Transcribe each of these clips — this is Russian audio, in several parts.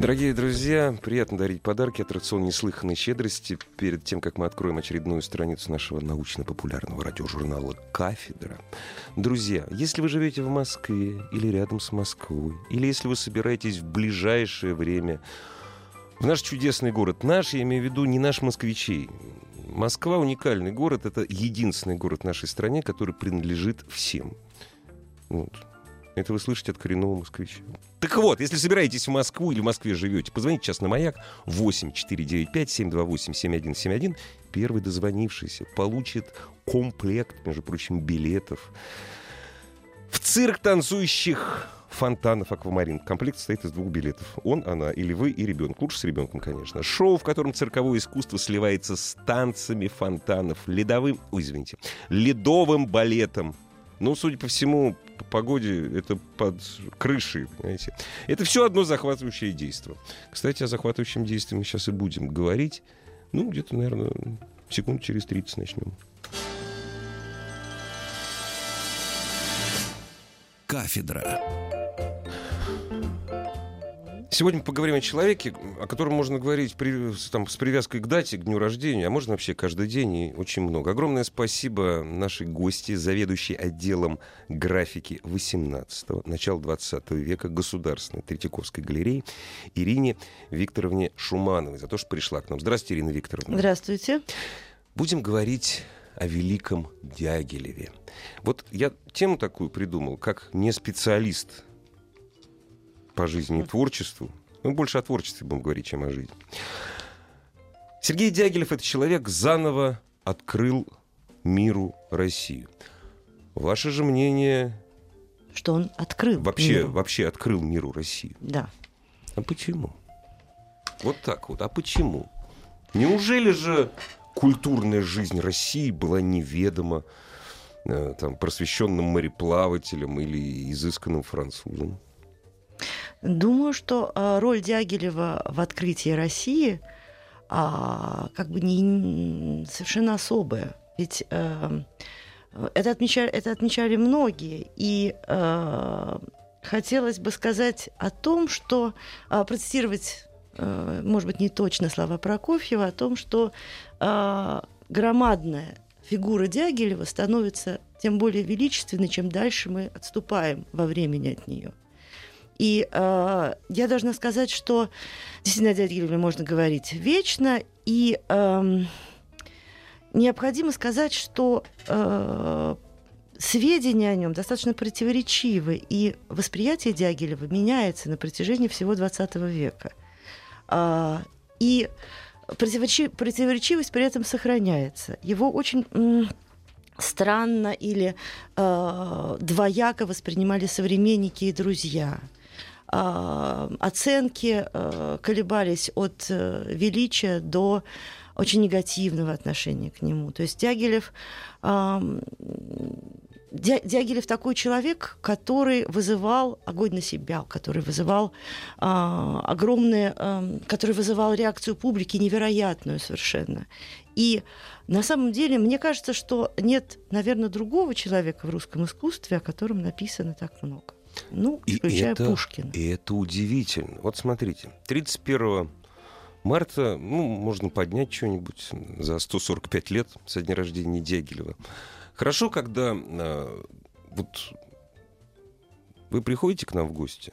Дорогие друзья, приятно дарить подарки аттракцион неслыханной щедрости перед тем, как мы откроем очередную страницу нашего научно-популярного радиожурнала «Кафедра». Друзья, если вы живете в Москве или рядом с Москвой, или если вы собираетесь в ближайшее время в наш чудесный город, наш, я имею в виду не наш москвичей, Москва уникальный город, это единственный город в нашей стране, который принадлежит всем. Вот. Это вы слышите от коренного москвича. Так вот, если собираетесь в Москву или в Москве живете, позвоните сейчас на маяк 8 495 728 7171. Первый дозвонившийся получит комплект, между прочим, билетов в цирк танцующих фонтанов «Аквамарин». Комплект состоит из двух билетов. Он, она или вы и ребенок. Лучше с ребенком, конечно. Шоу, в котором цирковое искусство сливается с танцами фонтанов, ледовым, ой, извините, ледовым балетом, ну, судя по всему, по погоде это под крышей, понимаете. Это все одно захватывающее действие. Кстати, о захватывающем действии мы сейчас и будем говорить. Ну, где-то, наверное, секунд через 30 начнем. Кафедра. Сегодня мы поговорим о человеке, о котором можно говорить при, там, с привязкой к дате, к дню рождения, а можно вообще каждый день и очень много. Огромное спасибо нашей гости, заведующей отделом графики 18-го, начала 20 века Государственной Третьяковской галереи Ирине Викторовне Шумановой за то, что пришла к нам. Здравствуйте, Ирина Викторовна. Здравствуйте. Будем говорить о великом Дягилеве. Вот я тему такую придумал, как не специалист по жизни и творчеству. Мы больше о творчестве будем говорить, чем о жизни. Сергей Дягилев — это человек, заново открыл миру Россию. Ваше же мнение... Что он открыл Вообще, миру. вообще открыл миру Россию. Да. А почему? Вот так вот. А почему? Неужели же культурная жизнь России была неведома э, там, просвещенным мореплавателям или изысканным французам? Думаю, что а, роль Дягилева в открытии России а, как бы не совершенно особая. Ведь а, это, отмечали, это отмечали многие. И а, хотелось бы сказать о том, что а, процитировать, а, может быть, не точно слова Прокофьева, о том, что а, громадная фигура Дягилева становится тем более величественной, чем дальше мы отступаем во времени от нее. И э, я должна сказать, что действительно о Дягилеве можно говорить вечно, и э, необходимо сказать, что э, сведения о нем достаточно противоречивы, и восприятие Дягилева меняется на протяжении всего XX века. Э, и противоречивость при этом сохраняется. Его очень странно или э, двояко воспринимали современники и друзья. Э, оценки э, колебались от э, величия до очень негативного отношения к нему. То есть Дягилев э, Дягилев такой человек, который вызывал огонь на себя, который вызывал э, огромные, э, который вызывал реакцию публики невероятную совершенно. И на самом деле, мне кажется, что нет, наверное, другого человека в русском искусстве, о котором написано так много. Ну, включая и это, Пушкина. И это удивительно. Вот смотрите, 31 марта, ну, можно поднять что-нибудь за 145 лет со дня рождения Дягилева. Хорошо, когда э, вот вы приходите к нам в гости,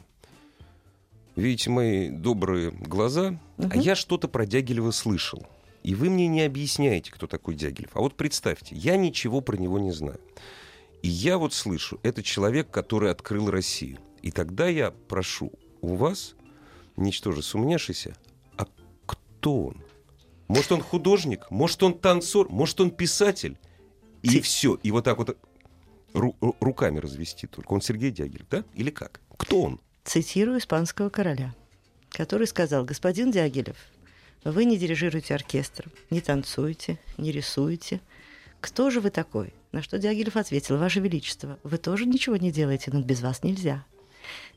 видите мои добрые глаза, угу. а я что-то про Дягилева слышал. И вы мне не объясняете, кто такой Дягилев. А вот представьте, я ничего про него не знаю. И я вот слышу, это человек, который открыл Россию. И тогда я прошу у вас, ничтоже сумняшися, а кто он? Может, он художник? Может, он танцор? Может, он писатель? И все. И вот так вот ру- руками развести только. Он Сергей Дягилев, да? Или как? Кто он? Цитирую испанского короля, который сказал, господин Дягилев, вы не дирижируете оркестром, не танцуете, не рисуете. Кто же вы такой? На что Дягилев ответил, Ваше Величество, вы тоже ничего не делаете, но без вас нельзя.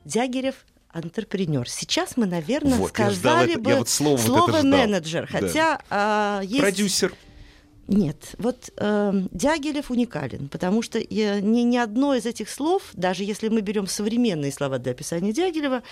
Дягилев антрепренер. Сейчас мы, наверное, Вот, я сказали ждал это- бы я вот слово вот слово это ждал. менеджер. Да. Хотя а, есть... Продюсер. Нет, вот э, Дягилев уникален, потому что э, ни, ни одно из этих слов, даже если мы берем современные слова для описания Дягилева,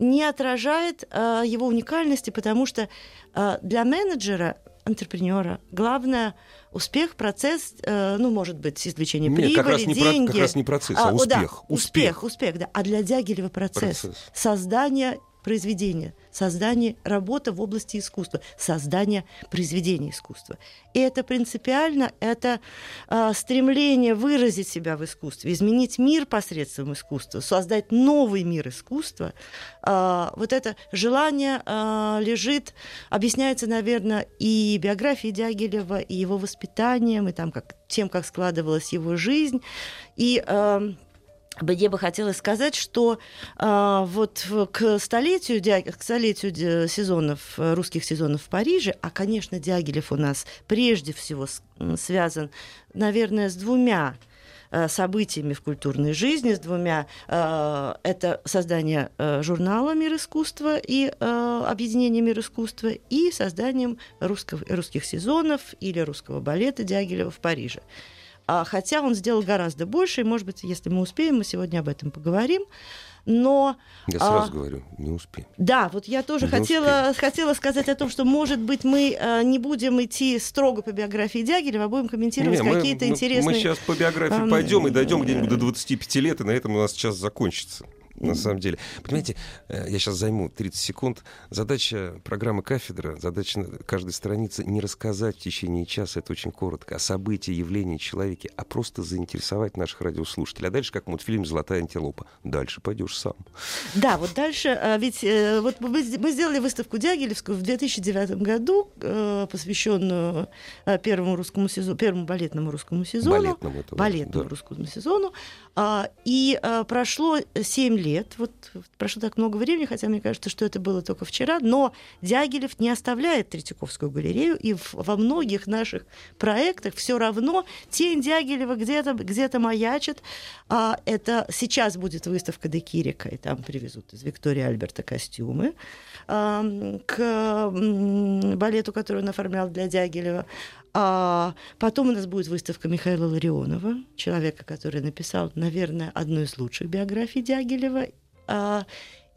не отражает э, его уникальности, потому что э, для менеджера, антрепренера, главное успех, процесс, э, ну, может быть, извлечение Нет, прибыли, как раз, не про- деньги. как раз не процесс, а, о, да, успех. успех, успех, да. А для Дягилева процесс, Процесс. создание произведения, создание работы в области искусства, создание произведения искусства. И это принципиально, это а, стремление выразить себя в искусстве, изменить мир посредством искусства, создать новый мир искусства. А, вот это желание а, лежит, объясняется, наверное, и биографией Дягилева, и его воспитанием, и там, как, тем, как складывалась его жизнь. И ам, мне бы хотелось сказать, что а, вот к столетию, к столетию сезонов, э, русских сезонов в Париже, а, конечно, Дягилев у нас прежде всего связан, наверное, с двумя э, событиями в культурной жизни, с двумя. э, Это создание э, журнала «Мир искусства» и э, объединение «Мир искусства» и созданием русского, русских сезонов или русского балета Дягилева в Париже. А, хотя он сделал гораздо больше, и, может быть, если мы успеем, мы сегодня об этом поговорим. Но Я А, сразу говорю, не успеем. да, вот я тоже Не хотела, хотела сказать о том, что, может быть, мы э, не будем идти строго по биографии Дягилева, а будем комментировать Не, какие-то мы, интересные... Мы сейчас по биографии эм, пойдем и дойдем где-нибудь до 25 лет, и на этом у нас час закончится. На самом деле. Понимаете, э, я сейчас займу 30 секунд. Задача программы «Кафедра», задача каждой страницы не рассказать в течение часа, это очень коротко, о событии, явлении, человеке, а просто заинтересовать наших радиослушателей. А дальше как мультфильм «Золотая антилопа». Дальше пойдешь сам. Да, вот дальше, э, ведь э, вот мы сделали выставку Дягилевскую в 2009 году, посвященную первому русскому сезону, первому балетному русскому сезону. Балетному это балетному да. русскому сезону. А, И прошло 7 лет, вот прошло так много времени, хотя мне кажется, что это было только вчера, но Дягилев не оставляет Третьяковскую галерею, и во многих наших проектах все равно тень Дягилева где-то где маячит. А, Это сейчас будет выставка Декирика, и там привезут из Виктории Альберта костюмы к балету, который он оформлял для Дягилева. А потом у нас будет выставка Михаила Ларионова, человека, который написал, наверное, одну из лучших биографий Дягилева. А,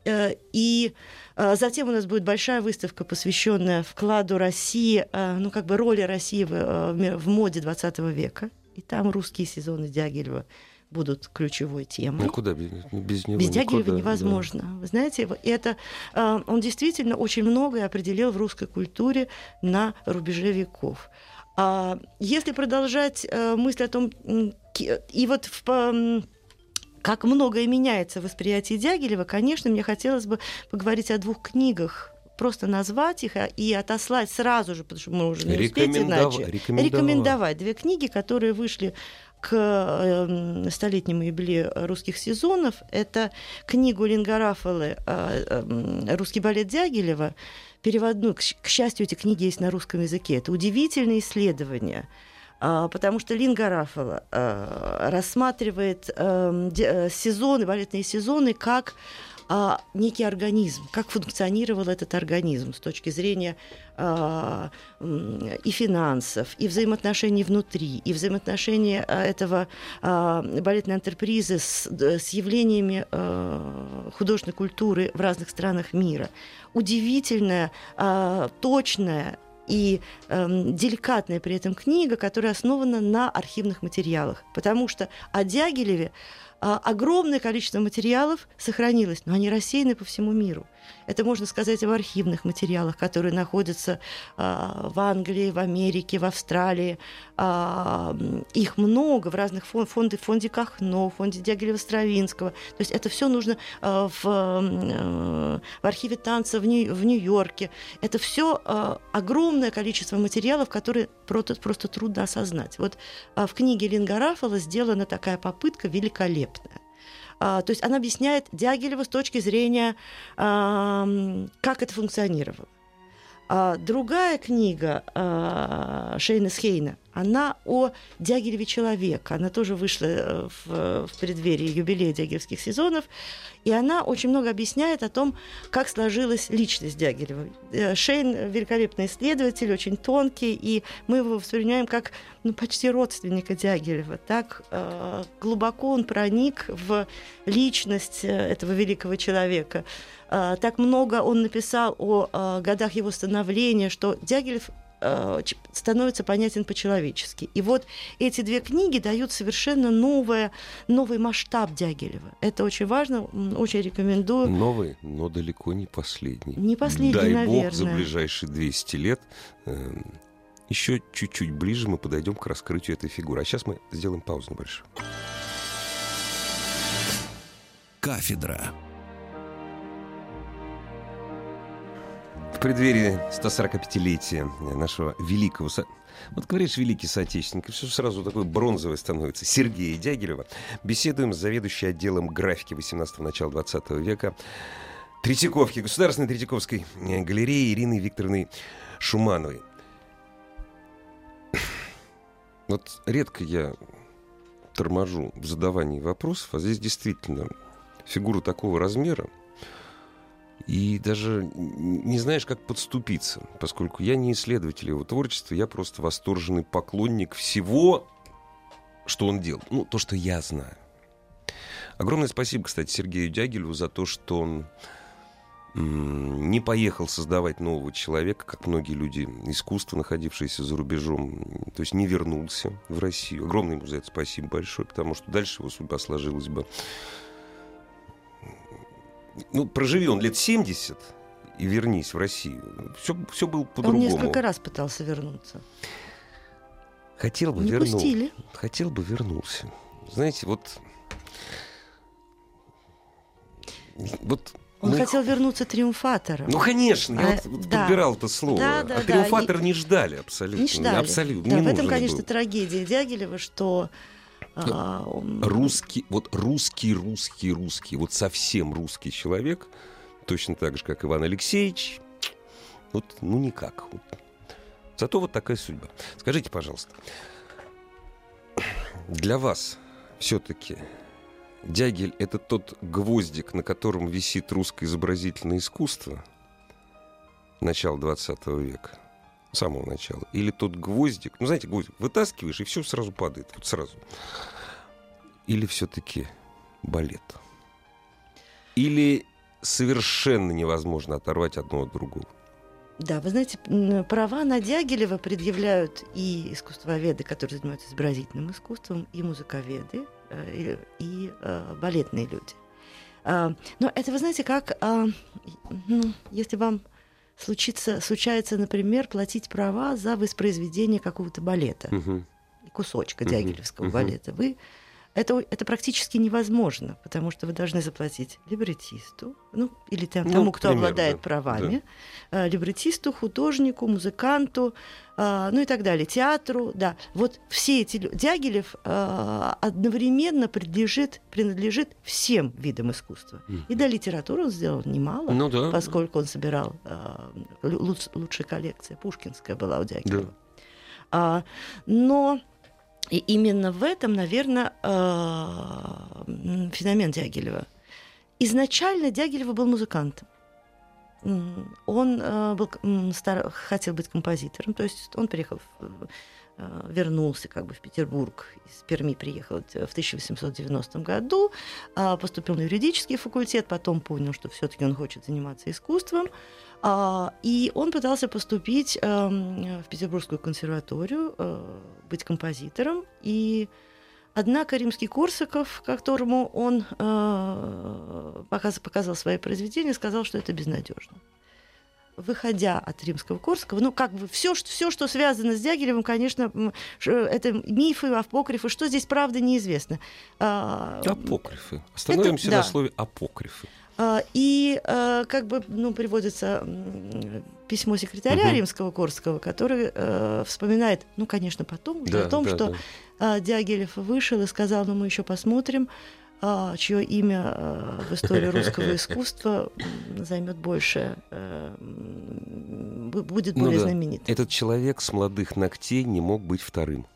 э, и а, затем у нас будет большая выставка, посвященная вкладу России, а, ну как бы роли России в, э, в моде 20 века. И там русские сезоны Дягилева будут ключевой темой. Ну куда без, без него? Без Дягилева никуда, да. невозможно. Вы знаете, это, э, он действительно очень многое определил в русской культуре на рубеже веков. А если продолжать э, мысль о том, и вот в, как многое меняется в восприятии Дягилева, конечно, мне хотелось бы поговорить о двух книгах, просто назвать их а, и отослать сразу же, потому что мы уже не успеем иначе. рекомендовать. Рекомендовать две книги, которые вышли к э, столетнему юбилею русских сезонов. Это книгу Лингарафалы «Русский балет Дягилева», переводную. К, счастью, эти книги есть на русском языке. Это удивительное исследование. а, Потому что Линга Рафала а, рассматривает эм, э, сезоны, балетные сезоны, как а, некий организм, как функционировал этот организм с точки зрения а, и финансов, и взаимоотношений внутри, и взаимоотношения а, этого а, балетной антрепризы с, с явлениями а, художественной культуры в разных странах мира. Удивительная, а, точная и эм, деликатная при этом книга, которая основана на архивных материалах. Потому что о Дягилеве огромное количество материалов сохранилось, но они рассеяны по всему миру. Это можно сказать об архивных материалах, которые находятся а, в Англии, в Америке, в Австралии. М, их много в разных фон- фонде, в фонде Кахно, в фонде Дягилева-Стравинского. То есть это все нужно а, в, э, в архиве танца в, Нью- в Нью-Йорке. Это все огромное количество материалов, которые просто, просто трудно осознать. Вот а, в книге Линга Рафала сделана такая попытка великолепная. А, то есть она объясняет Дягилева с точки зрения, как это функционировало. А другая книга э, Шейна Схейна, она о Дягилеве человека. Она тоже вышла э, в, в преддверии юбилея Дягилевских сезонов. И она очень много объясняет о том, как сложилась личность Дягилева. Э, Шейн великолепный исследователь, очень тонкий, и мы его воспринимаем как ну, почти родственника Дягилева. Так э, глубоко он проник в личность э, этого великого человека. Э, так много он написал о э, годах его становления, что Дягилев становится понятен по-человечески. И вот эти две книги дают совершенно новое, новый масштаб Дягилева. Это очень важно, очень рекомендую. Новый, но далеко не последний. Не последний, Дай наверное. бог, за ближайшие 200 лет э, еще чуть-чуть ближе мы подойдем к раскрытию этой фигуры. А сейчас мы сделаем паузу небольшую. Кафедра. В преддверии 145-летия нашего великого... со- Вот говоришь, великий соотечественник, и все сразу такое бронзовое становится. Сергея Дягилева. Беседуем с заведующей отделом графики 18-го начала 20 века Третьяковки, Государственной Третьяковской э, галереи Ириной Викторовной Шумановой. Вот редко я торможу в задавании вопросов, а здесь действительно фигура такого размера, и даже не знаешь, как подступиться, поскольку я не исследователь его творчества, я просто восторженный поклонник всего, что он делал. Ну, то, что я знаю. Огромное спасибо, кстати, Сергею Дягилеву за то, что он не поехал создавать нового человека, как многие люди искусства, находившиеся за рубежом, то есть не вернулся в Россию. Огромное ему за это спасибо большое, потому что дальше его судьба сложилась бы ну, проживи он лет 70 и вернись в Россию. Все, все было Он по-другому. несколько раз пытался вернуться. Хотел бы Не вернулся. пустили. Хотел бы вернулся. Знаете, вот... Вот Он ну, хотел вернуться триумфатором. Ну, конечно, я А, вот, вот да. подбирал это слово. Да, да, а да, триумфатор не ждали абсолютно. не ждали. Абсолютно. Да, не в этом, конечно, был. трагедия Дягилева, что а, он- русский, вот русский, русский, русский, вот совсем русский человек, точно так же, как Иван Алексеевич, вот, ну, никак. Вот. Зато вот такая судьба. Скажите, пожалуйста, для вас все-таки Дягиль — это тот гвоздик, на котором висит русское изобразительное искусство начала 20 века, с самого начала, или тот гвоздик, ну, знаете, гвоздик вытаскиваешь, и все сразу падает, вот сразу. Или все-таки балет? Или совершенно невозможно оторвать одно от другого? Да, вы знаете, права на Дягилева предъявляют и искусствоведы, которые занимаются изобразительным искусством, и музыковеды, э, и, и, э, балетные люди. А, Но это, вы знаете, как, а, ну, если вам случится, случается, например, платить права за воспроизведение какого-то балета, Мгм. кусочка Мгм, дягилевского мгм. балета, вы это, это практически невозможно, потому что вы должны заплатить либретисту, ну, или там, Ну, тому, кто примерно, обладает правами, э, либретисту, художнику, музыканту, э, ну и так далее, театру, да. Вот все эти Дягилев э, одновременно принадлежит, принадлежит всем видам искусства. И до литературы он сделал немало, Ну да. поскольку он собирал э, луч- лучшая коллекция, пушкинская была у Дягилева. Да. А, но и именно в этом, наверное, феномен Дягилева. Изначально Дягилев был музыкантом. Он э, был, хотел быть композитором, то есть он приехал, э, вернулся как бы в Петербург, из Перми приехал в 1890 году, а, поступил на юридический факультет, потом понял, что все-таки он хочет заниматься искусством, а, и он пытался поступить эм, в Петербургскую консерваторию, э, быть композитором. И однако римский Корсаков, которому он э, показ- показал свои произведения, сказал, что это безнадежно. Выходя от римского Корсакова, ну, как бы все, что, все, что связано с Дягилевым, конечно, это мифы, апокрифы, что здесь правда, неизвестно. А, Апокрифы. Остановимся да. на слове апокрифы. а, И э, как бы ну, приводится письмо секретаря Мгм. римского Корского, который э, вспоминает, ну, конечно, потом уже о том, да, что да. а, Дягилев вышел и сказал, ну, мы еще посмотрим, а, чье имя э, в истории русского искусства займет больше, э, будет более ну, да. знаменитым. Этот человек с молодых ногтей не мог быть вторым.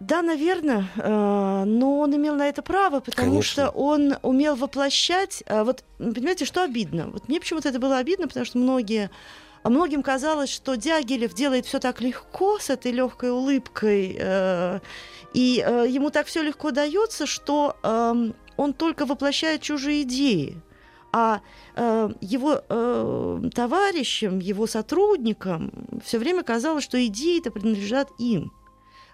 Да, наверное, э, но он имел на это право, потому Конечно. что он умел воплощать. Вот, понимаете, что обидно? Вот мне почему-то это было обидно, потому что многие а многим казалось, что Дягилев делает все так легко, с этой легкой улыбкой, э, и э, ему так все легко дается, что э, он только воплощает чужие идеи. А э, его э, товарищам, его сотрудникам все время казалось, что идеи-то принадлежат им.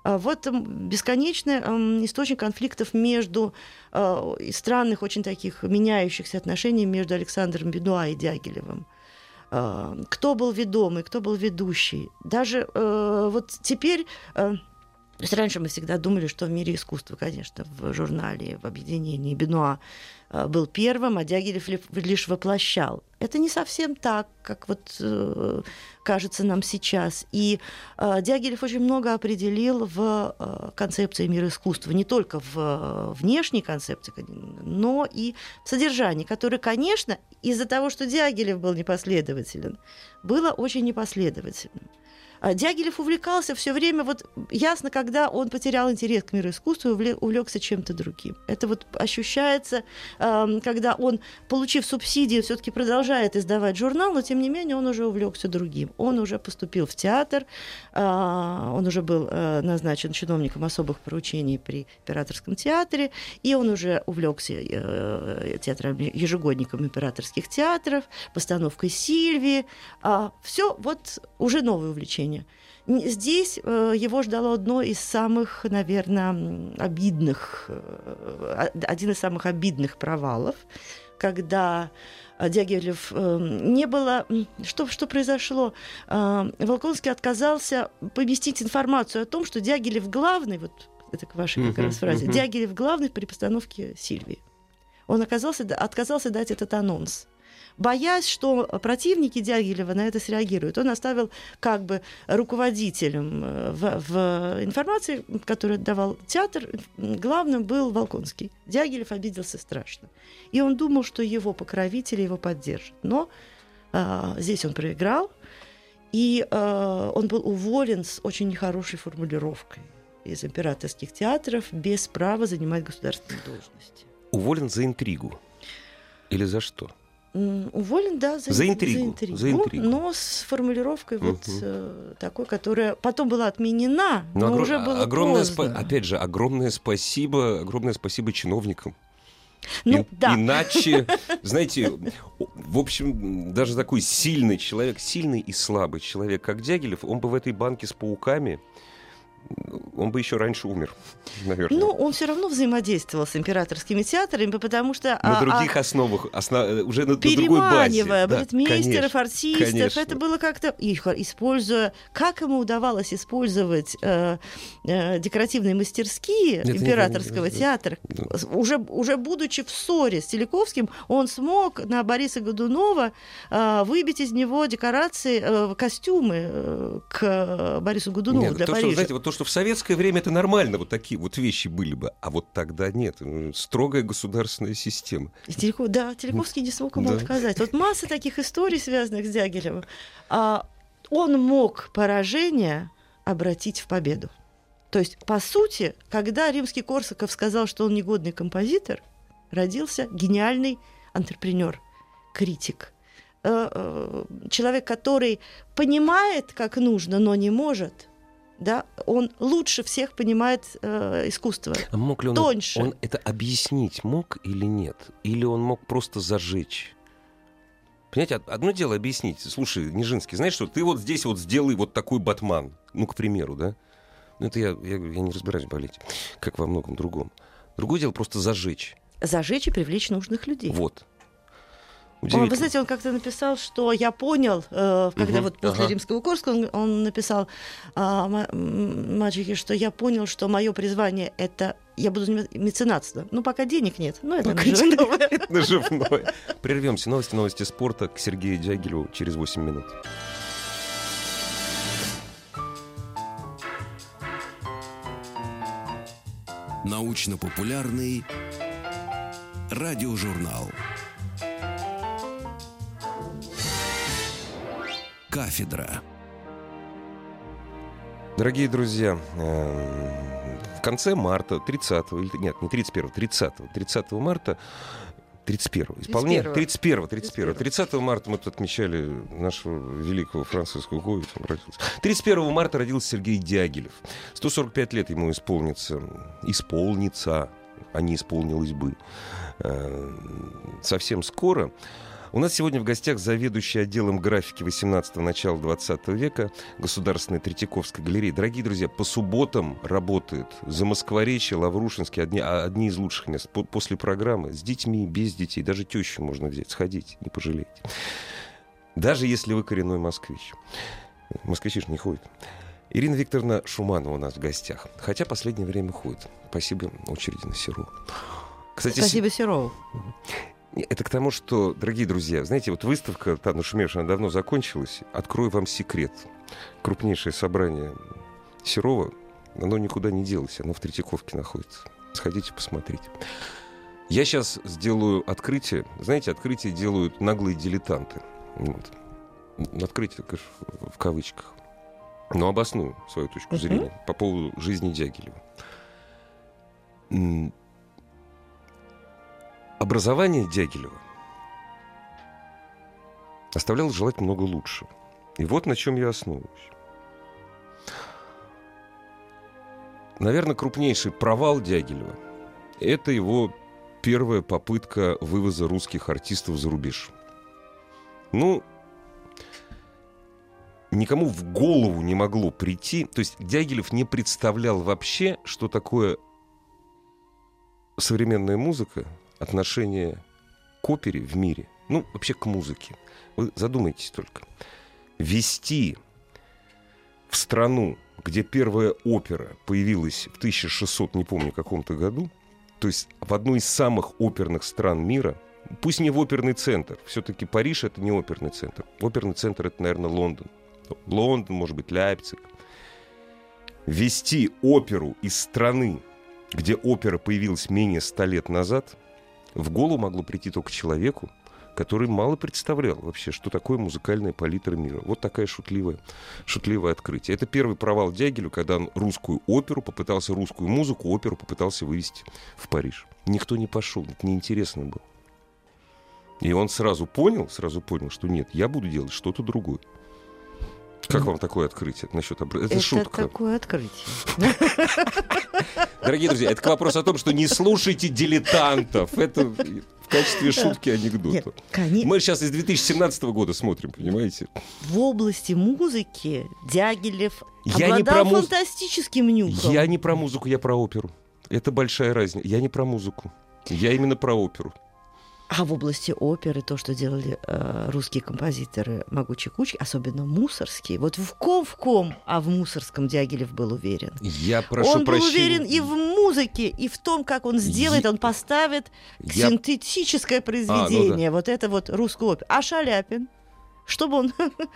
А Вот м, бесконечный м, источник конфликтов между э, странных, очень таких меняющихся отношений между Александром Бедуа и Дягилевым. Э, Кто был ведомый, кто был ведущий. Даже э, вот теперь... то есть раньше мы всегда думали, что в мире искусства, конечно, в журнале, в объединении Бенуа э, был первым, а Дягилев ли- лишь воплощал. Это не совсем так, как вот э, кажется нам сейчас. И э, Дягилев очень много определил в концепции мира искусства, не только в внешней концепции, но и в содержании, которое, конечно, из-за того, что Дягилев был непоследователен, было очень непоследовательным. А Дягилев увлекался все время, вот ясно, когда он потерял интерес к миру искусства и увле- увлекся чем-то другим. Это вот ощущается, когда он, получив субсидии, все-таки продолжает издавать журнал, но тем не менее он уже увлекся другим. Он уже поступил в театр, а, он уже был э, назначен чиновником особых поручений при Императорском театре, и он уже увлекся э, театром ежегодником императорских театров, постановкой Сильвии. Все вот уже новое увлечение. Н- Здесь э, его ждало одно из самых, наверное, обидных, э, один из самых обидных провалов, когда э, Дягилев не было... Что, что произошло? Волконский отказался поместить информацию о том, что Дягилев главный, вот это к вашей как раз фразе. Дягилев главный при постановке Сильвии. Он оказался, отказался дать этот анонс боясь, что противники Дягилева на это среагируют. Он оставил как бы руководителем э, в, в информации, которую давал театр, главным был Волконский. Дягилев обиделся страшно. И он думал, что его покровители его поддержат. Но а, здесь он проиграл, и а, он был уволен с очень нехорошей формулировкой из императорских театров без права занимать государственные должности. Уволен за интригу. Или за что? Уволен, да, за, За ин- интригу, за интригу. но с формулировкой вот э, такой, которая потом была отменена, но, огро- уже было огромное поздно. спа- Опять же, огромное спасибо, огромное спасибо чиновникам. Ну, Ин- да. Иначе, знаете, в общем, даже такой сильный человек, сильный и слабый человек, как Дягилев, он бы в этой банке с пауками, он бы еще раньше умер, наверное. Ну, он все равно взаимодействовал с императорскими театрами, потому что... на а, других а, основах, осно- э, уже на, на другой базе. переманивая Да, балетмейстеров, конечно, артистов, конечно. это было как-то их используя, как ему удавалось использовать э, э, декоративные мастерские Это императорского не- не- театра, Да. уже уже будучи в ссоре с Телековским, он смог на Бориса Годунова э, выбить из него декорации, э, костюмы э, к Борису Годунову Нет, для то, что, Парижа. знаете, вот то, что в советское время это нормально, вот такие вот вещи были бы, а вот тогда нет. Ну, Строгая государственная система. И Телеков- да, Телековский не смог ему Да. отказать. Вот масса таких историй, связанных с Дягилевым. А он мог поражение обратить в победу. То есть, по сути, когда римский Корсаков сказал, что он негодный композитор, родился гениальный антрепренер, критик. Э, э, Человек, который понимает, как нужно, но не может. Да, он лучше всех понимает э, искусство. А мог ли он, Тоньше. он это объяснить мог или нет? Или он мог просто зажечь? Понимаете, од- одно дело объяснить. Слушай, Нижинский, знаешь что, ты вот здесь вот сделай вот такой батман. Ну, к примеру, да? Ну, это я, я, я не разбираюсь в балете, как во многом другом. Другое дело просто зажечь. Зажечь и привлечь нужных людей. Вот. Он, Удивительно. вы знаете, он как-то написал, что я понял, э, когда Мгм, вот после ага. римского Корского он, он написал а, ма- м, мачехе, что я понял, что мое призвание это я буду заниматься меценатством. Ну, пока денег нет. Ну, это Пока наживное. Наживное. Прервемся. Новости, новости спорта к Сергею Дягилеву через 8 минут. Научно-популярный радиожурнал. Кафедра. Дорогие друзья, э, в конце марта, 30 или нет, не 31 30 30 марта 31 исполнение 31 31 30 марта мы тут отмечали нашего великого французского Гуи 31 марта родился Сергей Дягилев. 145 лет ему исполнится исполнится а не исполнилось бы. Э, совсем скоро у нас сегодня в гостях заведующий отделом графики 18-го начала 20 века Государственной Третьяковской галереи. Дорогие друзья, по субботам работает за Москворечье, Лаврушинский, одни, а, одни из лучших мест. По, после программы с детьми, без детей, даже тещу можно взять, сходить, не пожалеете. Даже если вы коренной москвич. Москвичи же не ходят. Ирина Викторовна Шуманова у нас в гостях. Хотя последнее время ходит. Спасибо очереди на Серу. Кстати, Спасибо, Серову. Это к тому, что, дорогие друзья, знаете, вот выставка, та нашумевшая, она давно закончилась. Открою вам секрет. Крупнейшее собрание Серова, оно никуда не делось, оно в Третьяковке находится. Сходите, посмотрите. Я сейчас сделаю открытие. Знаете, открытие делают наглые дилетанты. Вот. Открытие, конечно, в кавычках. Но обосную свою точку зрения uh-huh. по поводу жизни Дягилева. Образование Дягилева оставляло желать много лучше. И вот на чем я основываюсь. Наверное, крупнейший провал Дягилева – это его первая попытка вывоза русских артистов за рубеж. Ну, никому в голову не могло прийти. То есть Дягилев не представлял вообще, что такое современная музыка, отношение к опере в мире, ну, вообще к музыке. Вы задумайтесь только. Вести в страну, где первая опера появилась в 1600, не помню, каком-то году, то есть в одну из самых оперных стран мира, пусть не в оперный центр, все-таки Париж это не оперный центр. Оперный центр это, наверное, Лондон. Лондон, может быть, Лейпциг. Вести оперу из страны, где опера появилась менее ста лет назад – в голову могло прийти только человеку, который мало представлял вообще, что такое музыкальная палитра мира. Вот такая шутливая, шутливое открытие. Это первый провал Дягилю, когда он русскую оперу попытался, русскую музыку, оперу попытался вывести в Париж. Никто не пошел, это неинтересно было. И он сразу понял, сразу понял, что нет, я буду делать что-то другое. Как вам такое открытие насчет обра... Это, это шутка. такое открытие. Дорогие друзья, это к вопросу о том, что не слушайте дилетантов. Это в качестве шутки анекдота. Мы сейчас из 2017 года смотрим, понимаете? В области музыки Дягилев я не про фантастическим нюхом. Я не про музыку, я про оперу. Это большая разница. Я не про музыку. Я именно про оперу. А в области оперы то, что делали э, русские композиторы «Могучие кучки», особенно мусорские, вот в ком в ком, а в мусорском Дягилев был уверен. Я прошу Он прощения. был уверен и в музыке, и в том, как он сделает, Я... он поставит Я... синтетическое произведение, а, ну да. вот это вот русскую оперу. А Шаляпин? Чтобы он...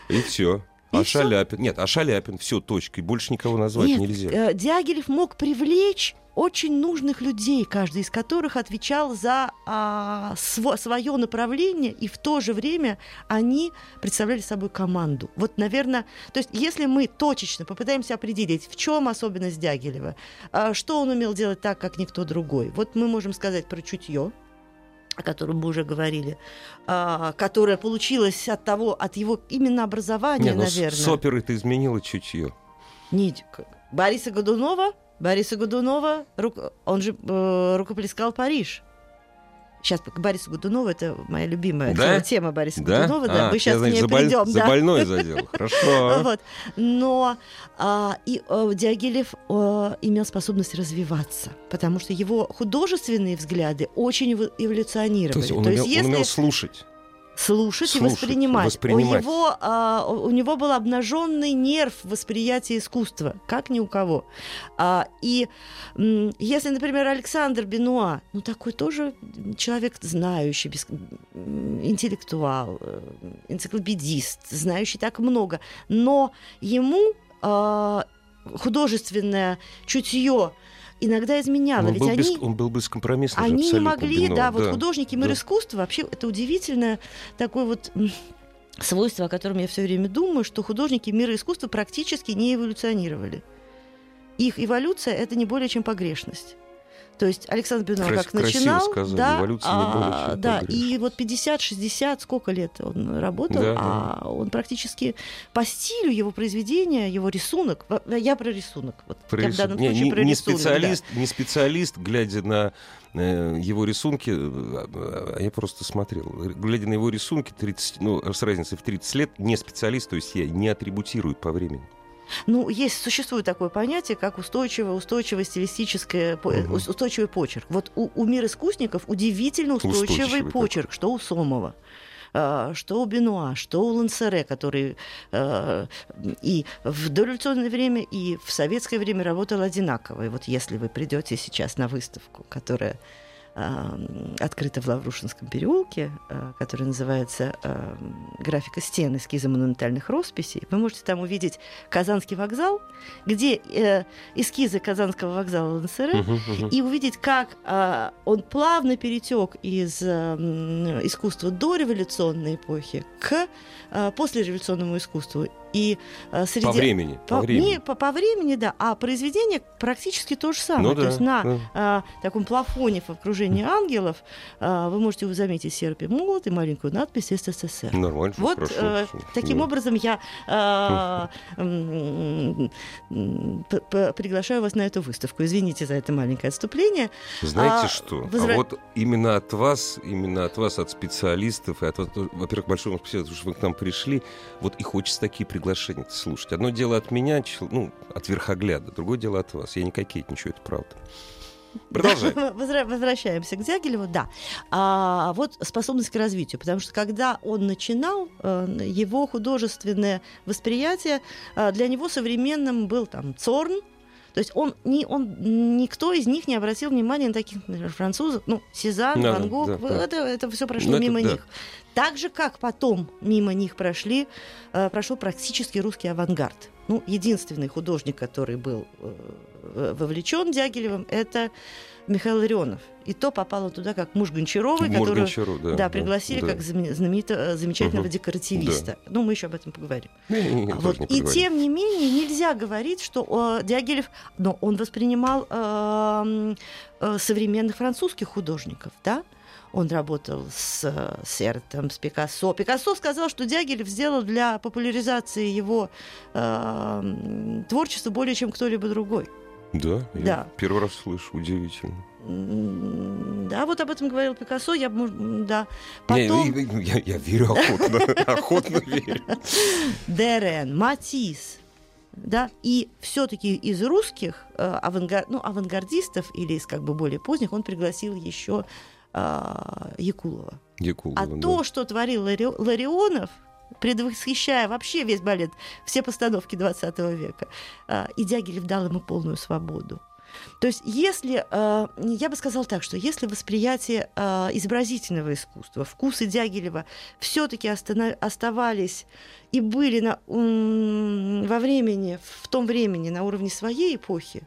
И все. А Шаляпин. Нет, а Шаляпин, все, точкой. Больше никого назвать Нет, нельзя. Э, Дягилев мог привлечь очень нужных людей, каждый из которых отвечал за а, св- свое направление, и в то же время они представляли собой команду. Вот, наверное, то есть если мы точечно попытаемся определить, в чем особенность Дягилева, а, что он умел делать так, как никто другой, вот мы можем сказать про чутье, о котором мы уже говорили, а, которое получилось от того, от его именно образования, Не, ну наверное. С, оперы ты изменила чутье. Нет, Бориса Годунова Бориса Годунова, он же э, рукоплескал Париж. Сейчас к Борису Годунову, это моя любимая да? тема Бориса да? Годунова, да, а, мы сейчас я, значит, к ней за придем. За да. больной задел, хорошо. Вот. Но а, и а, Дягилев а, имел способность развиваться, потому что его художественные взгляды очень эволюционировали. То есть он, То умел, есть, если... он умел слушать слушать, слушать и воспринимать. воспринимать. У, него, а, у него был обнаженный нерв восприятия искусства, как ни у кого. А, и если, например, Александр Бенуа, ну такой тоже человек знающий, без, интеллектуал, э, энциклопедист, знающий так много, но ему а, художественное чутье иногда изменяла. Он, Ведь был, они, без, он был бескомпромиссный. Они не могли, Бенова, да, вот да. художники мир да. искусства, вообще это удивительное такой вот свойство, о котором я все время думаю, что художники мира искусства практически не эволюционировали. Их эволюция это не более чем погрешность. То есть Александр Бенуа как начинал, сказали, да, а, чем да, и вот 50-60, сколько лет он работал, Да, а он практически по стилю его произведения, его рисунок, в- я про рисунок, вот Про я в рисун- данном не, случае не- про не рисунок, да. специалист, не специалист, глядя на э, его рисунки, э, а я просто смотрел, глядя на его рисунки 30, ну, с разницей в 30 лет, не специалист, то есть я не атрибутирую по времени. Ну, есть, существует такое понятие, как устойчивое, устойчивое стилистическое, ус- устойчивый почерк. Вот у, у мир искусников удивительно устойчивый, Устойчивый почерк, что у Сомова. а, Что у Бенуа, что у Лансере, который э, и в дореволюционное время, и в советское время работал одинаково. И вот если вы придете сейчас на выставку, которая открыта в Лаврушинском переулке, а, которая называется «Графика стен. Эскизы монументальных росписей». Вы можете там увидеть Казанский вокзал, где э, эскизы Казанского вокзала ЛНСР, Мгм, мгм. и увидеть, как а, он плавно перетек из искусства дореволюционной эпохи к а, послереволюционному искусству. И а, среди... По времени. По, По, времени. не, по, по времени, да, а произведение практически то же самое. Ну то да, есть на да. а, таком плафоне в окружении ангелов а, вы можете заметить серп и молот и маленькую надпись СССР. Нормально, Вот хорошо. э, таким Да. образом я п- приглашаю вас на эту выставку. Извините за это маленькое отступление. Знаете А, что? возра- А вот именно от вас, именно от вас, от специалистов, и от вас, тоже, во-первых, большое вам спасибо, что вы к нам пришли. Вот и хочется такие приглашения слушать. Одно дело от меня, ну, от верхогляда, другое дело от вас. Я не кокетничаю, это правда. Продолжай. Да, возвращаемся к Дягилеву, да. А, вот способность к развитию, потому что когда он начинал, э, его художественное восприятие э, для него современным был там Цорн, то есть он, не, он, никто из них не обратил внимания на таких, например, французов, ну, Сезанн, Да, Ван Гог, да, да. это, это все прошло Ну, это мимо да. них. Так же, как потом мимо них прошли, э, прошел практически русский авангард. Ну, единственный художник, который был э, вовлечен Дягилевым, это Михаил Ларионов. И то попал он туда как муж Гончаровой, Мур которую Гончаров, да. да, пригласили да. как знамен- знаменитого, замечательного Мгм. декоративиста. Ну, мы еще об этом поговорим. Не, Вот. не И тем не менее нельзя говорить, что э, Дягилев, но он воспринимал э, э, современных французских художников, да? Он работал с э, Сертом, с Пикассо. Пикассо сказал, что Дягилев сделал для популяризации его э, творчества более, чем кто-либо другой. Да, я Да. первый раз слышу, удивительно. Да, вот об этом говорил Пикассо. Я, да. Не, Потом я, я- я верю охотно, охотно верю. Дерен, Матис, да, и все-таки из русских э, авангар- ну, авангардистов или из как бы более поздних он пригласил еще а, Якулова. Якулова, А да. то, что творил Лари- Ларионов, предвосхищая вообще весь балет, все постановки 20 века, а, и Дягилев дал ему полную свободу. То есть, если, э, я бы сказала так, что если восприятие э, изобразительного искусства, вкусы Дягилева все-таки оставались и были на, во времени, в том времени на уровне своей эпохи,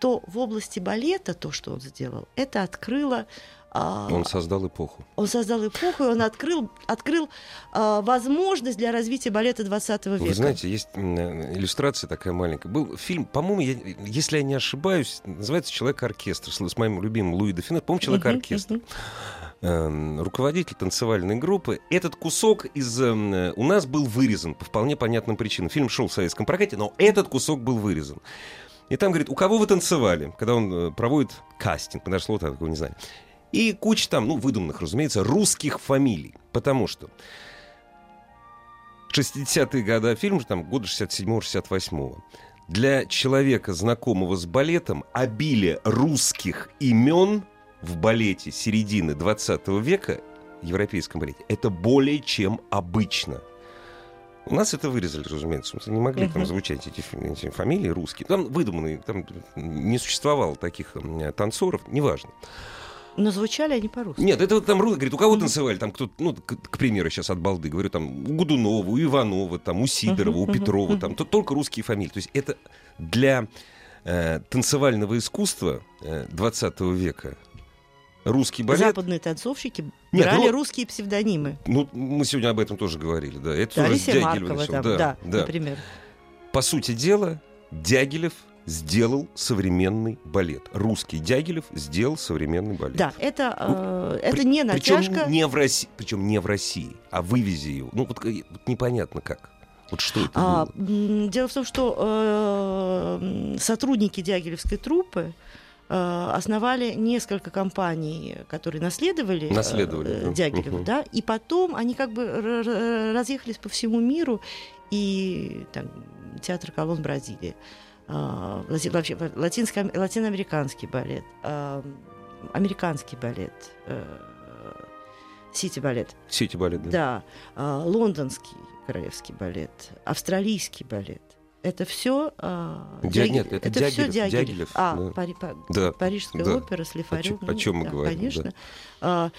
то в области балета то, что он сделал, это открыло а, Он создал эпоху. он создал эпоху, и он открыл, открыл а, возможность для развития балета 20 века. Вы знаете, есть э, иллюстрация такая маленькая. Был фильм, по-моему, я- если я не ошибаюсь, называется «Человек-оркестр» с, с моим любимым Луи де. По-моему, «Человек-оркестр». Эм, руководитель танцевальной группы. Этот кусок из эм, э, у нас был вырезан по вполне понятным причинам. Фильм шел в советском прокате, но этот кусок был вырезан. И там говорит, у кого вы танцевали? Когда он э, проводит кастинг, мы даже слова такого не знали. И куча там, ну, выдуманных, разумеется, русских фамилий. Потому что 60-е годы фильм, там, года 67-68 Для человека, знакомого с балетом, обилие русских имен в балете середины 20 века, европейском балете, это более чем обычно. У нас это вырезали, разумеется. Мы не могли там звучать эти, эти фамилии русские. Там выдуманные, там не существовало таких танцоров, неважно. Но звучали они по-русски. Нет, это вот там Ру- говорит, у кого танцевали? Там кто-то, ну, к, к примеру, сейчас от балды говорю, там у Гудунова, у Иванова, там у Сидорова, у Петрова, там то- только русские фамилии. То есть это для э, танцевального искусства э, 20 века Русский балет. Западные танцовщики Нет, брали ну- русские псевдонимы. Ну, мы сегодня об этом тоже говорили, да. Это Да, Дягилева Маркова там, да, да, да. например. По сути дела, Дягилев сделал современный балет. Русский Дягилев сделал современный балет. Да, это, э, это При- не причем натяжка. не в России, причем не в России, а вывези его. Ну вот, э, вот непонятно как. Вот что это А, было? дело в том, что э, сотрудники Дягилевской труппы э, основали несколько компаний, которые наследовали, э, Наследовали, э, да. Дягилева, Мгм. да, и потом они как бы разъехались по всему миру, и там, театр колонн Бразилии, лати- вообще латинско- латиноамериканский балет, а, американский балет, э, сити-балет, Сети балет, да? да, а, лондонский королевский балет, австралийский балет. Это все Дя- нет, это всё Дягилев, Дягилев, А, да. Пари- па- Да, Парижская да. опера с Лифарем. О о чём мы говорим, Конечно. А,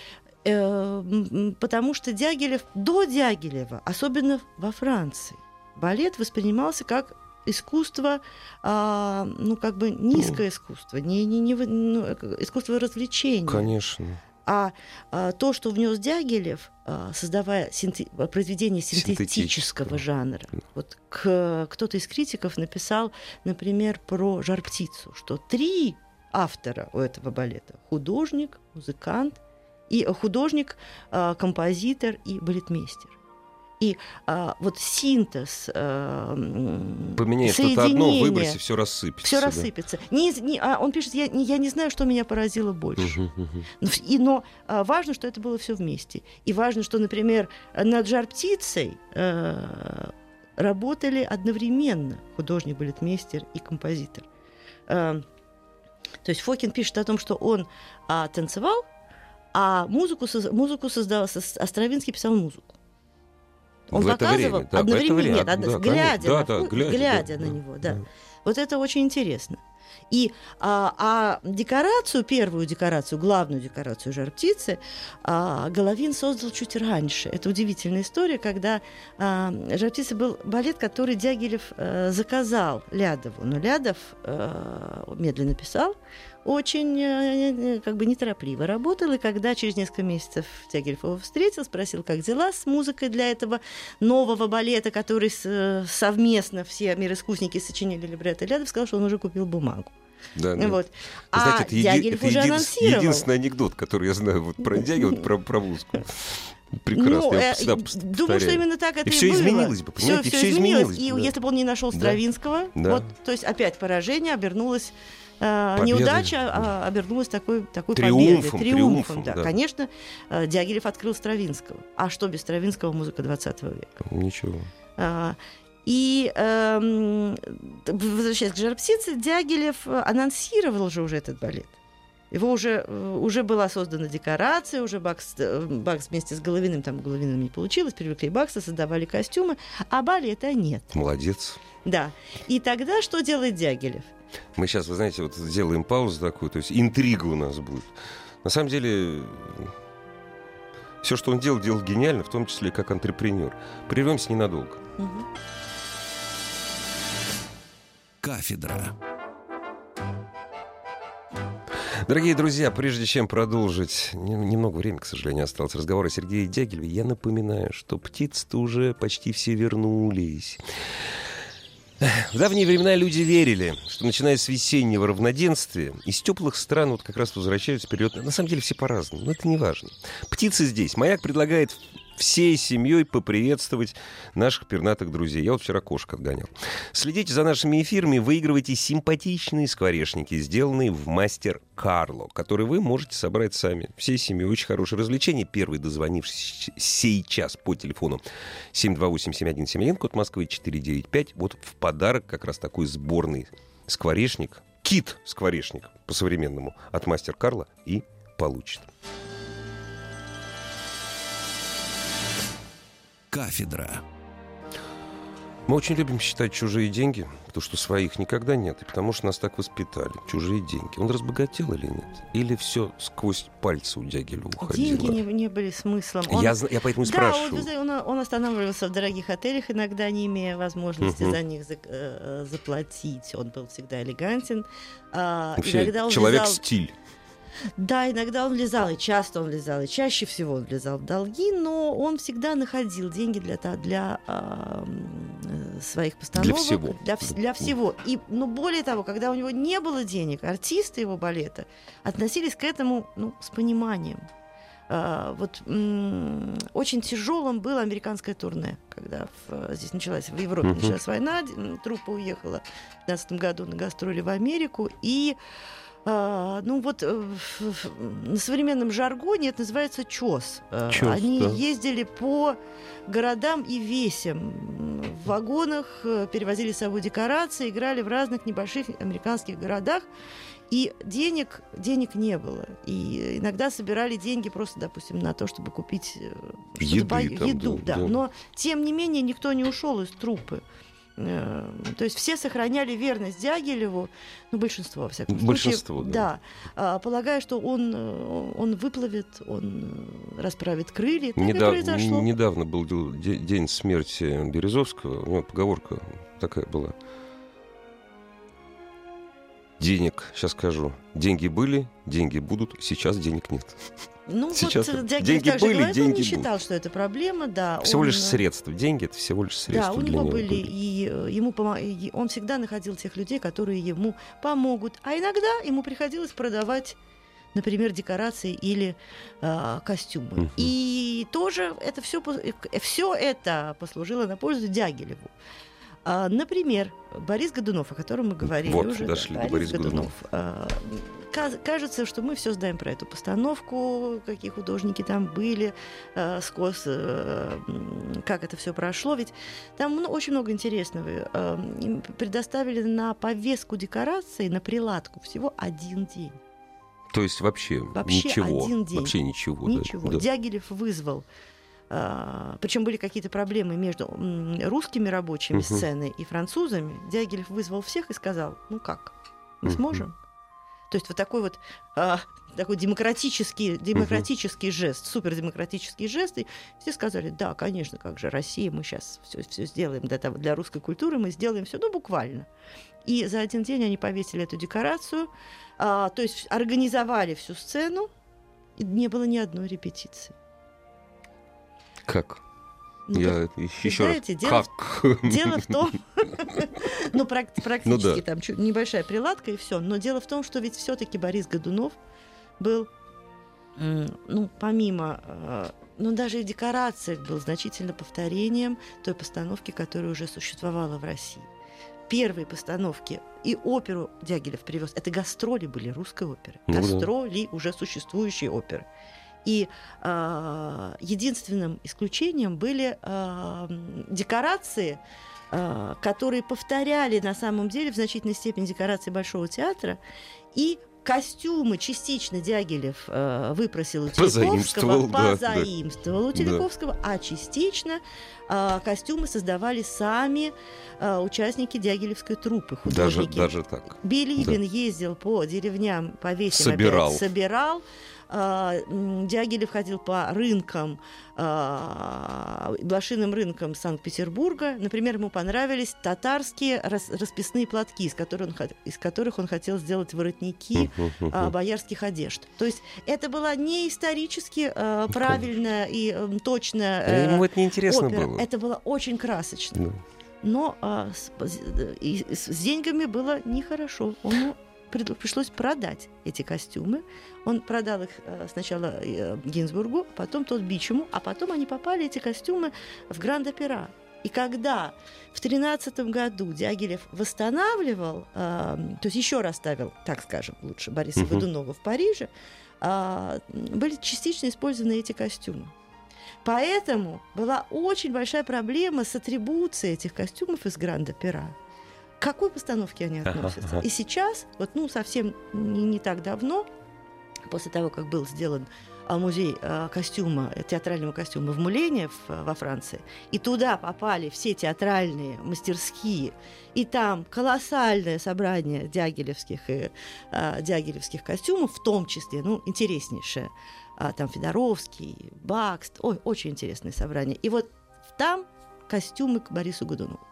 э, потому что Дягилев, до Дягилева, особенно во Франции, балет воспринимался как искусство, а, ну, как бы низкое искусство, не, не, не, ну, э, искусство развлечения. Конечно. А, а, то, что внес Дягилев, а, создавая синте- произведение синтетического Синтетического. жанра, вот к- кто-то из критиков написал, например, про жар птицу, что три автора у этого балета: художник, музыкант и э, художник, а, композитор и балетмейстер. И а, вот синтез, а, м, Поменяй что-то одно, выброси, все рассыпется. все да. рассыпется. Не, не- а он пишет, я, не- я не знаю, что меня поразило больше. Мгм, мгм. Но, и, но а, важно, что это было все вместе. И важно, что, например, над жар птицей э, работали одновременно художник, балетмейстер и композитор. Э, то есть Фокин пишет о том, что он а, танцевал, а музыку, музыку создал, а Стравинский писал музыку. Он В это показывал время, да, в это одновременно, время, нет, да, глядя, Да, на, да, глядя, глядя да, на него, да. да. Вот это очень интересно. И, а, а декорацию, первую декорацию, главную декорацию «Жар птицы» а, Головин создал чуть раньше. Это удивительная история, когда а, «Жар птицы» был балет, который Дягилев э, заказал Лядову. Но Лядов э, медленно писал, очень э, э, как бы неторопливо работал, и когда через несколько месяцев Дягилев его встретил, спросил, как дела с музыкой для этого нового балета, который э, совместно все мироискусники сочинили либретто, Лядов сказал, что он уже купил бумагу. Да, да. Вот. Вы А знаете, это, еди- это уже един- единственный анекдот, который я знаю вот про Дягилева, про, про музыку. Прекрасно, Ну, я э, всегда думаю, что повторяю. именно так это И и, всё было. изменилось бы, понимаете, и Всё- всё всё изменилось. изменилось И да. если бы он не нашел. Стравинского, Да. вот, то есть опять поражение обернулось э, Победой. неудача а, обернулась такой, такой Триумфом, победой, триумфом, да. да. Конечно, э, Дягилев открыл Стравинского. А что без Стравинского музыка 20 века? Ничего. А, И эм, возвращаясь к жар птице, Дягилев э, анонсировал же уже этот балет. Его уже, э, уже была создана декорация, уже Бакс, э, Бакс вместе с Головиным, там Головиным не получилось, привлекли Бакса, создавали костюмы, а балета нет. Молодец. Да. И тогда что делает Дягилев? Мы сейчас, вы знаете, вот сделаем паузу такую, то есть интрига у нас будет. На самом деле, все, что он делал, делал гениально, в том числе как антрепренер. Прервемся ненадолго. Мгм. Кафедра. Дорогие друзья, прежде чем продолжить, не- немного времени, к сожалению, осталось разговор о Сергее Дягилеве, я напоминаю, что птицы-то уже почти все вернулись. В давние времена люди верили, что начиная с весеннего равноденствия, из теплых стран вот как раз возвращаются вперед. На самом деле все по-разному, но это не важно. Птицы здесь. Маяк предлагает всей семьей поприветствовать наших пернатых друзей. Я вот вчера кошек отгонял. Следите за нашими эфирами, выигрывайте симпатичные скворечники, сделанные в мастер Карло, которые вы можете собрать сами. Всей семьей очень хорошее развлечение. Первый дозвонившийся сейчас по телефону 728-7171, код Москвы 495. Вот в подарок как раз такой сборный скворечник, кит-скворечник по-современному от мастер Карла и получит. Кафедра. Мы очень любим считать чужие деньги, потому что своих никогда нет, и потому что нас так воспитали. Чужие деньги. Он разбогател или нет? Или все сквозь пальцы у Дягилева уходило? Деньги не, не были смыслом. Он- Я, я поэтому и Да, он, спрашиваю. знаете, он, он останавливался в дорогих отелях, иногда не имея возможности Мгм. за них за- э, заплатить. Он был всегда элегантен. А, Вообще, иногда он человек вязал- стиль. Да, иногда он влезал, и часто он влезал, и чаще всего он влезал в долги, но он всегда находил деньги для, для э, своих постановок. Для всего. Для, для всего. И, ну, более того, когда у него не было денег, артисты его балета относились к этому ну, с пониманием. А, вот очень тяжелым было американское турне, когда в, здесь началась в Европе началась война, труппа уехала в 2015 году на гастроли в Америку, и ну вот э, на современном жаргоне это называется чес. А, чес Они да. ездили по городам и весям. В вагонах э, перевозили с собой декорации, играли в разных небольших американских городах. И денег, денег не было. И иногда собирали деньги просто, допустим, на то, чтобы купить э, еду. По... еду да. Да. Но, тем не менее, никто не ушел из трупы. Э, то есть все сохраняли верность Дягилеву, ну, большинство, во всяком большинство, случае. Да. да. А, полагая, что он, э, он выплывет, он расправит крылья. Так Недав... и произошло. Недавно был день смерти Березовского. У него поговорка такая была – денег, сейчас скажу, деньги были, деньги будут, сейчас денег нет. Ну, сейчас вот Дягилев деньги также были, говорит, деньги он не считал, будут. что это проблема, да. Всего он... лишь средства. Деньги это всего лишь средства. Да, у него него были, были. и э, ему пом... он всегда находил тех людей, которые ему помогут. А иногда ему приходилось продавать например, декорации или э, костюмы. Угу. И тоже это все, все это послужило на пользу Дягилеву. А, например, Борис Годунов, о котором мы говорили вот, уже. дошли да, до Бориса Годунов. А, кажется, что мы все знаем про эту постановку, какие художники там были, а, скос, а, как это все прошло. Ведь там очень много интересного. Им предоставили на повестку декорации, на приладку всего один день. То есть вообще, вообще ничего. Один день. Вообще ничего. Ничего. Да. Дягилев вызвал причем были какие-то проблемы между русскими рабочими Мгм. сцены и французами. Дягилев вызвал всех и сказал, ну как, мы Мгм. сможем? То есть вот такой вот а, такой демократический, демократический жест, супердемократический жест. И все сказали, да, конечно, как же, Россия, мы сейчас все, все сделаем для, того, для русской культуры, мы сделаем все, ну, буквально. И за один день они повесили эту декорацию, а, то есть организовали всю сцену, и не было ни одной репетиции. Как? Ну, Я еще раз. знаете, дело как? Дело в том, ну практически Ну да. там небольшая приладка и все, но дело в том, что ведь все-таки Борис Годунов был, ну помимо, э, ну даже и в декорациях был значительно повторением той постановки, которая уже существовала в России. Первые постановки и оперу Дягилев привез. Это гастроли были русской оперы. Ну да. гастроли уже существующей оперы. И э, единственным исключением были э, декорации, э, которые повторяли на самом деле в значительной степени декорации Большого театра. И костюмы частично Дягилев э, выпросил у Позаимствовал, Телековского, да, да. позаимствовал у Телековского, а частично э, костюмы создавали сами э, участники Дягилевской труппы, Даже, художники. даже так. Билибин ездил по деревням, по весям, Собирал. опять собирал. А, Дягилев ходил по рынкам, а, блошиным рынкам Санкт-Петербурга. Например, ему понравились татарские рас- расписные платки, из которых он, из которых он хотел сделать воротники а, боярских одежд. То есть это была не исторически а, правильная и точная А э, Ему это неинтересно опера. было. Это было очень красочно. Да. Но а, с, и с- деньгами было нехорошо. Прид- пришлось продать эти костюмы. Он продал их э, сначала э, Гинзбургу, потом тот Бичему, а потом они попали, эти костюмы, в Гранд-Опера. И когда в тринадцатом году Дягилев восстанавливал, э, то есть еще раз ставил, так скажем, лучше Бориса Мгм. Годунова в Париже, а, были частично использованы эти костюмы. Поэтому была очень большая проблема с атрибуцией этих костюмов из Гранд-Опера. К какой постановке они Ага, относятся? ага. И сейчас, вот ну совсем не, не так давно, после того, как был сделан а, музей а, костюма, э, театрального костюма в Мулене в- во Франции, и туда попали все театральные мастерские, и там колоссальное собрание дягилевских и а, дягилевских костюмов, в том числе, ну, интереснейшее, а, там Федоровский, Бакст, ой, очень интересное собрание. И вот там костюмы к Борису Годунову,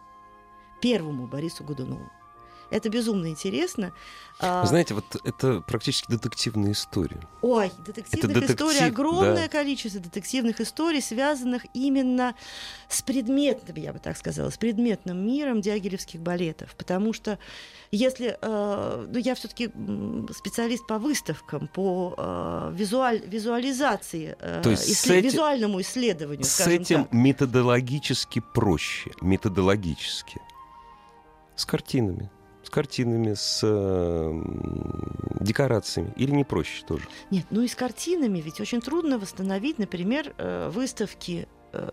первому Борису Годунову. Это безумно интересно. А, Знаете, вот это практически детективная история. Ой, детективных это детектив, историй огромное да. количество детективных историй, связанных именно с предметным, я бы так сказала, с предметным миром дягилевских балетов. Потому что если э, ну, я все-таки специалист по выставкам, по э, визуаль, визуализации, э, То есть исслед... эти... визуальному исследованию. С этим так. методологически проще, методологически, с картинами с картинами, с э, декорациями? Или не проще тоже? Нет, ну и с картинами ведь очень трудно восстановить, например, э, выставки э,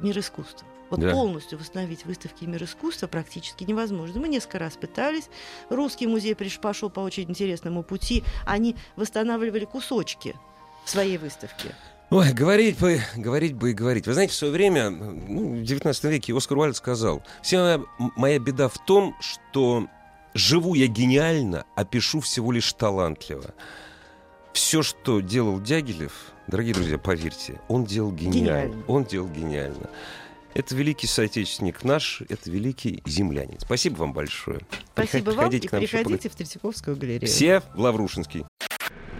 «Мир искусства». Вот да. полностью восстановить выставки «Мир искусства» практически невозможно. Мы несколько раз пытались. Русский музей пошел по очень интересному пути. Они восстанавливали кусочки своей выставки. Ой, говорить бы, говорить бы и говорить. Вы знаете, в свое время, ну, в 19 веке Оскар Уальд сказал, вся моя, моя беда в том, что живу я гениально, а пишу всего лишь талантливо. Все, что делал Дягилев, дорогие друзья, поверьте, он делал гениально. гениально. Он делал гениально. Это великий соотечественник наш, это великий землянин. Спасибо вам большое. Спасибо Приход, вам и приходите в Третьяковскую галерею. Все в Лаврушинский.